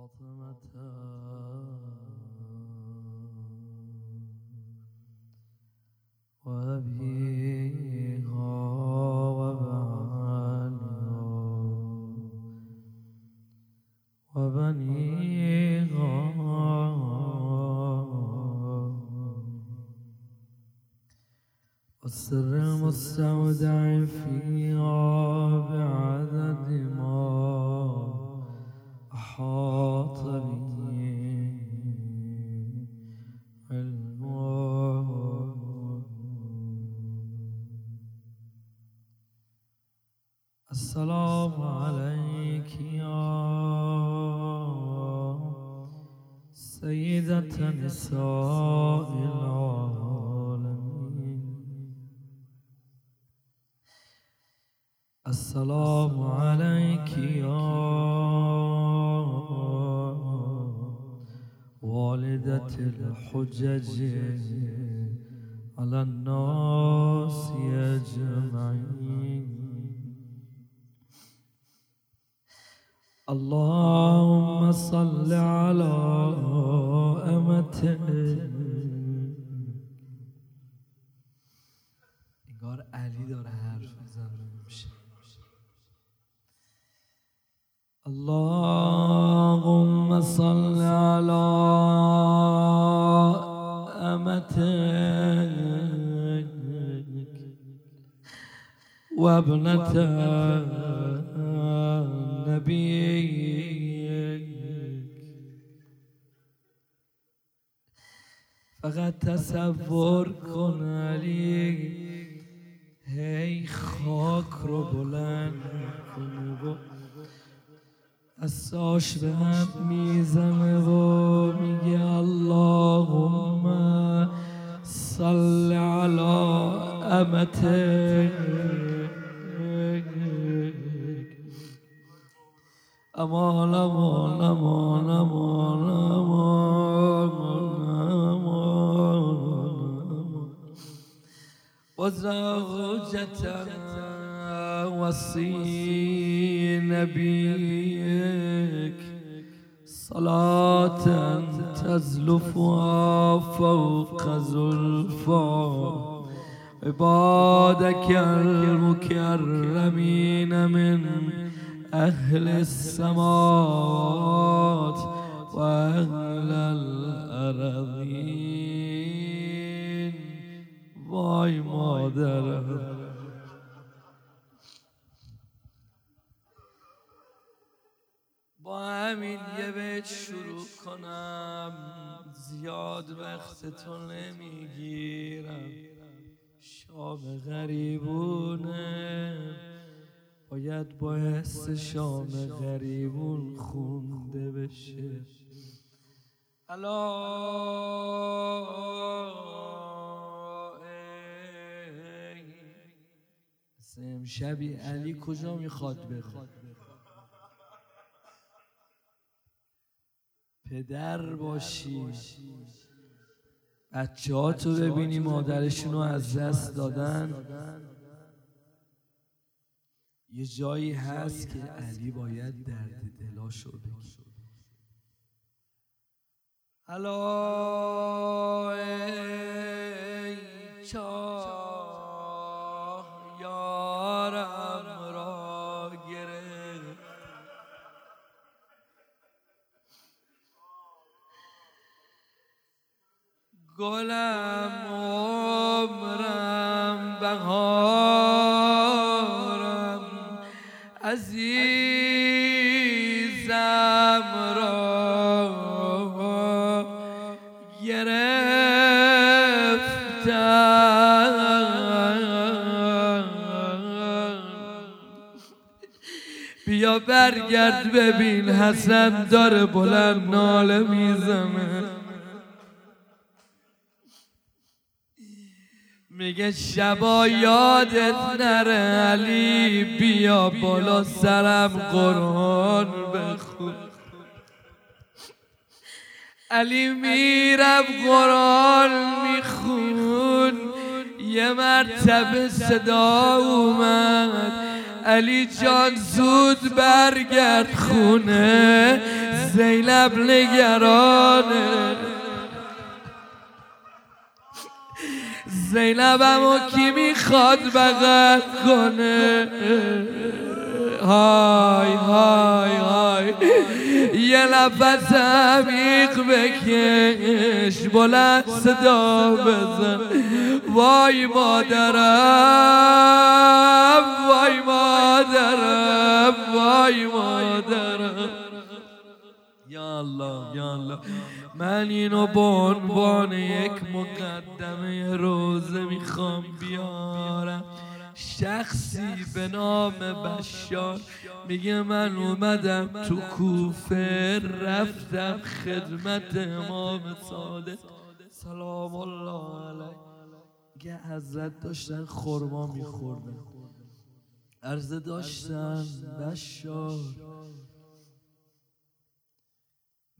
فاطمة. وأبي غاب عنه وبني غاب والسر المستودع فيه نساء السلام عليك يا والدة الحجج على الناس أجمعين. اللهم صل على أمتك انگار علی داره حرف اللهم صل على أمتك وابنة نبيك. فقط تصور کن علی. هی خاک رو بلند کنه اساش به هم می‌زنه و میگه اللهم صل علی امتک امان امان امان امان امان وزوجة وصي نبيك صلاة تزلفها فوق زلفا عبادك المكرمين من أهل السماوات وأهل الأرضين. وای مادر. با همین یه بیت شروع کنم. زیاد وقت نمی‌گیرم. شام غریبونه. باید با حس شام غریبون خونده بشه. الا شبی علی کجا می‌خواد بره؟ پدر باشی. بچه ها تو ببینی مادرشون رو از دست دادن. یه جایی هست که علی باید درد دلاشو بگی حالا ای گلم عمرم بهارم عزیزم را گرفتم. بیا برگرد ببین حسن داره بلند ناله می‌زنه. میگه شبا یادت نره علی بیا بالا سرم قرآن بخون. علی میرم قرآن میخون. یه مرتبه صدا اومد. علی جان زود برگرد خونه. زینب نگرانه. زینبم و کی می‌خواد بغل کنه؟ های های های. یه نفس عمیق بکش بلند صدا بزن. وای مادرم وای مادرم وای مادرم. یا الله یا الله. من اینو به عنوان یک مقدمه روزه می‌خوام بیارم. شخصی به نام بشار میگه من اومدم تو کوفه رفتم خدمت امام صادق. سلام الله علیه. میگه حضرت داشتن خورما میخوردن. عرضه داشتن بشار.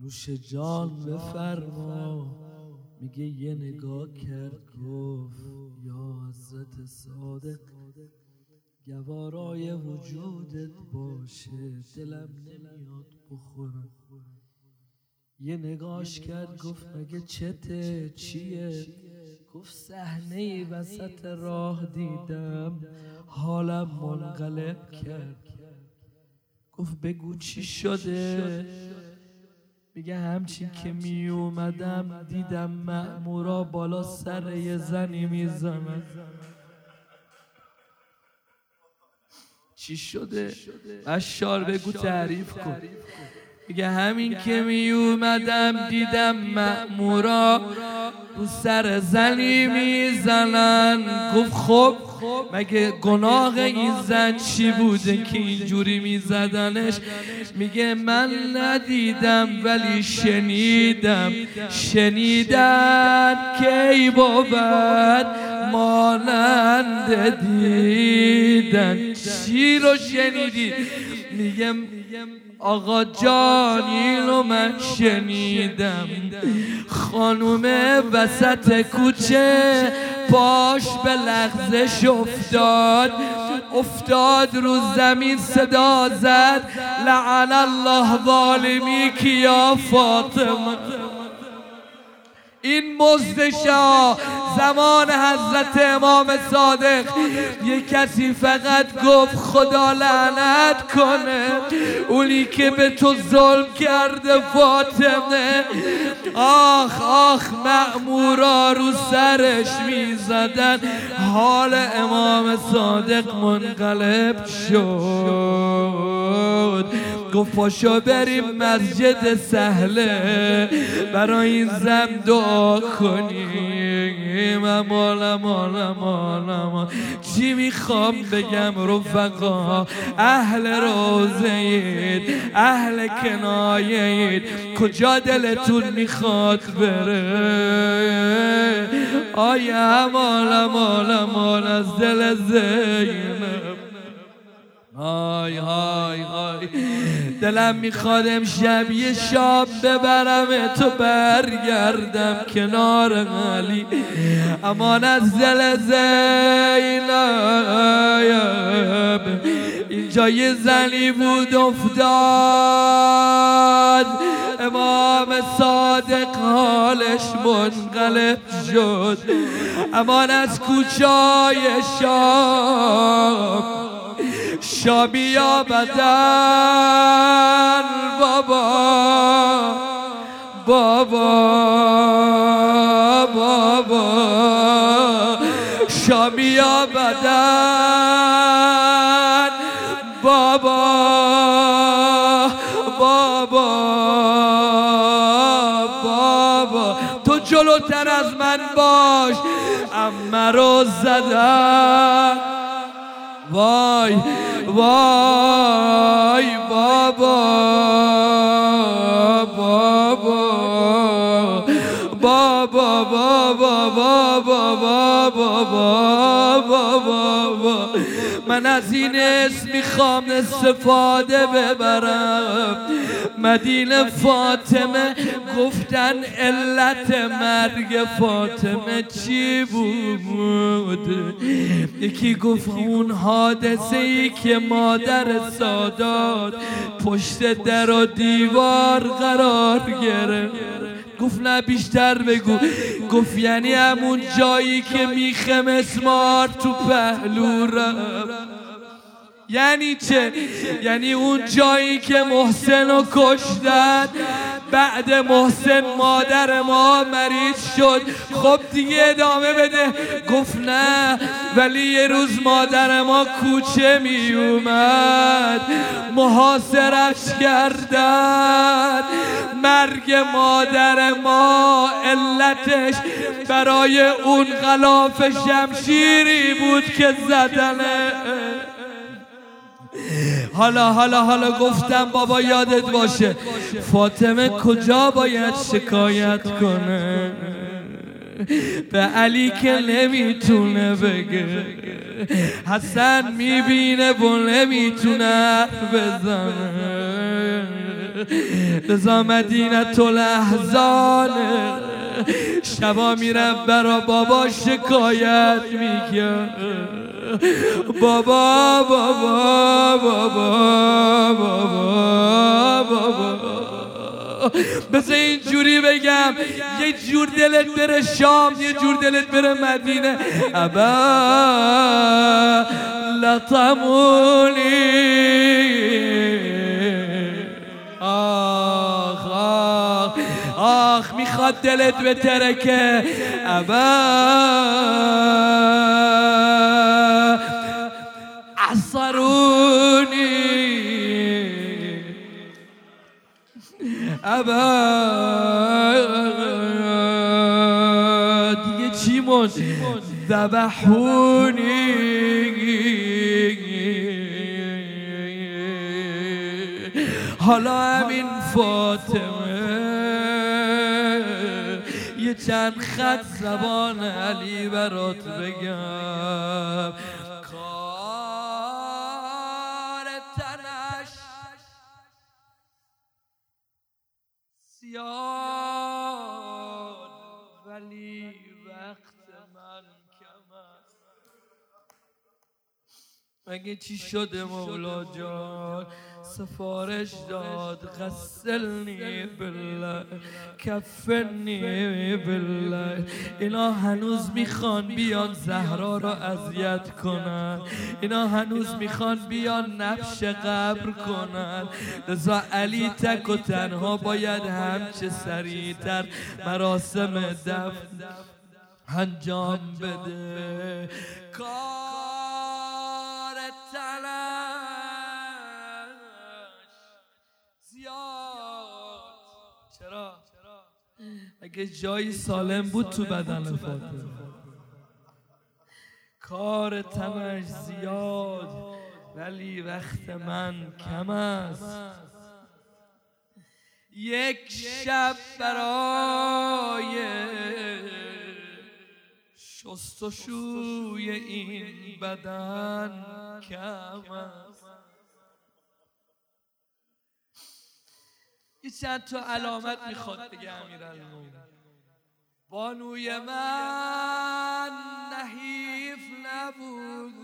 نوش جان بفرما. میگه یه نگاه کرد گفت یا حضرت صادق گوارای وجودت باشه دلم نمیاد بخورم. یه نگاش کرد گفت مگه چته؟ چیه؟ گفت صحنه وسط راه دیدم حالم منقلب کرد. گفت بگو چی شده؟ میگه همچین که می اومدم دیدم مأمورا بالا سر یه زنی می‌زنن چی شده؟ اشار بگو تعریف کن. میگه همین که می اومدم دیدم مأمورا رو سر زنی می‌زنن. گفت خب مگه گناه این زن چی بوده که اینجوری میزدنش. میگه من ندیدم ولی شنیدم. شنیدن کی بود؟ مانند دیدن. چی رو شنیدی؟ میگم آقا جان اینو من شنیدم. خانوم وسط کوچه پاش به لغزش افتاد. افتاد رو زمین صدا زد. لعن الله ظالمی که یا فاطمه. این مزدشا زمان حضرت امام صادق. یه کسی فقط گفت خدا لعنت کنه. اونی که به تو ظلم کرده فاطمه. آخ آخ مأمورا رو سرش می‌زدن. حال امام صادق منقلب شد. گفت پاشو بریم مسجد سهله. برای این زم دعا کنیم. امان امان امان امان چی می‌خوام بگم رفقا؟ اهل روزه اهل کنایه کجا دلتون می‌خواد بره؟ آیا امان امان امان از دل زینب؟ های های های دلم می‌خواد امشب یه شاب ببرم تو برگردم کنار علی امان از دل زینب. اینجا یه زنی بود افتاد. امام صادق حالش منقلب شد. امان از کوچای شام شابی بدن بابا بابا بابا. شامی بدن بابا بابا بابا. تو جلوتر از من باش اما رو زدن. وای. وای بابا بابا بابا بابا بابا بابا بابا من از این اسم می‌خوام استفاده ببرم. مدینه فاطمه گفتن علت مرگ فاطمه چی بود؟ یکی گفت اون حادثه ای که مادر سادات پشت در و دیوار قرار گرفت. گفت نه بیشتر بگو. گفت یعنی همون جایی که میخه مسمار تو پهلو یعنی چه؟ یعنی اون جایی که محسن رو کشتن. بعد محسن مادر ما مریض شد. خب دیگه ادامه بده. گفت نه ولی یه روز مادر ما کوچه می اومد محاصرش کردن. مرگ مادر ما علتش برای اون غلاف شمشیری بود که زدنه حالا حالا حالا گفتم بابا یادت باشه. فاطمه کجا باید شکایت کنه؟ به علی که نمی‌تونه بگه. حسن می‌بینه و نمی‌تونه بزنه. رضا مدینه تو لحظانه. شبا میرم برا بابا شکایت میگه بابا بابا بابا بابا بابا. بس اینجوری بگم یه جور دلت بره شام یه جور دلت بره مدینه. ابا لطمونی آخ آخ می‌خواد دلت بتره که ابا. ابد دیگه چی مون ذبحونی. حالا همین فاطمه. یه چند خط زبان علی برات بگم. زیاد ولی وقت من کم است. مگه چی شده مولا جان؟ سفارش داد غسلنی بالله کفنی بالله اینا هنوز می‌خوان بیان زهرا را اذیت کنن. اینا هنوز می‌خوان بیان نفش قبر کنن. لذا علی تک و تنها باید همچه سریعتر مراسم دفن انجام بده. اگه جایی سالم بود تو بدن فاطمه. کار تنش زیاد ولی وقت من کم است. یک شب برای شستشوی این بدن کم است. یه چند تا علامت می‌خواد بگه امیرالمومنین. بانوی من نحیف نبود.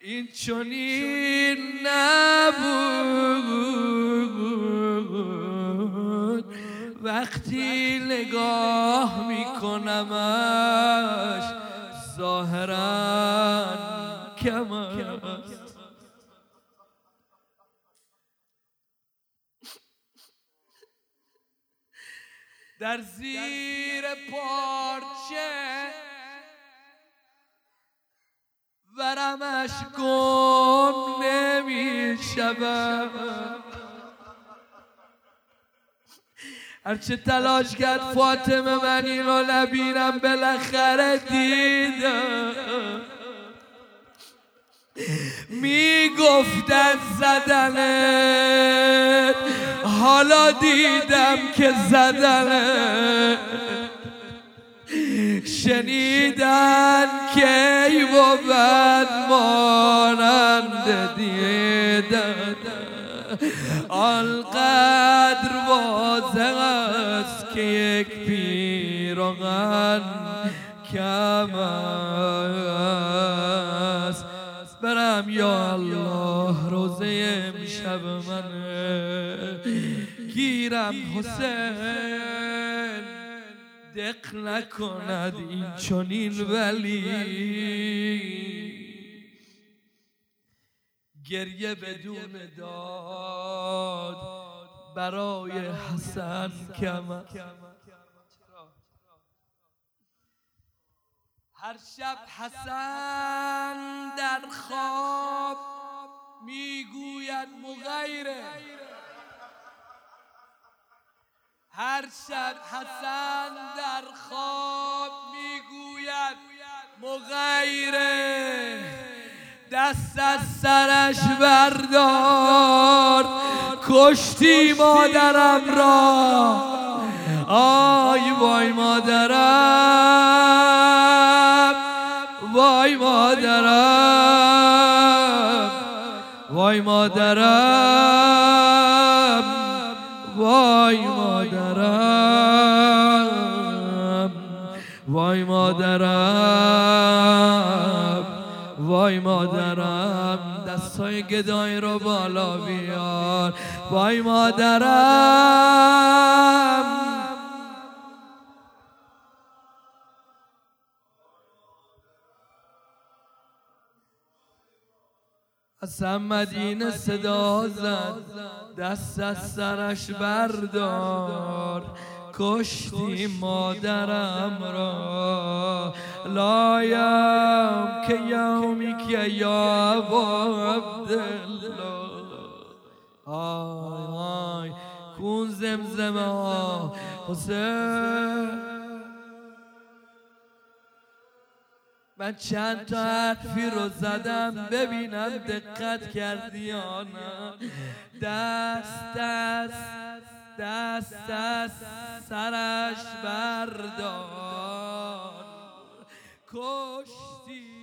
این چنین نبود. وقتی نگاه میکنمش ظاهرا کم در زیر پارچه. ورمش گم نمی شود هرچه تلاش کرد فاطمه من اینو نبینم بالاخره دیدم می‌گفتن زدنت حالا دیدم که زدنت شنیدن کی بود مانند دیدن. آنقدر واضح است که یک پیراهن کم است. برم یا الله روزه امشب من گیرم حسین. دق نکند این چنین ولی گریه بدون داد برای حسن کم هر شب حسن در خواب می‌گوید مغیره. هر شب حسن در خواب می‌گوید مغیره دست از سرش بردار کشتی مادرم را آی وای مادرم وای مادرم وای مادرم. وای مادرم وای مادرم دستای گدای رو بالا بیار. وای مادرم. از مدینه صدا زد دست از سرش بردار. کشتی مادرم را. لایم که یومی که یا عبدالله. آی آی کون زمزمه حسین. من چند تا حرفی رو زدم ببینم دقت کردی یا نه. دست دست. دست دست سرش بردار. کشتی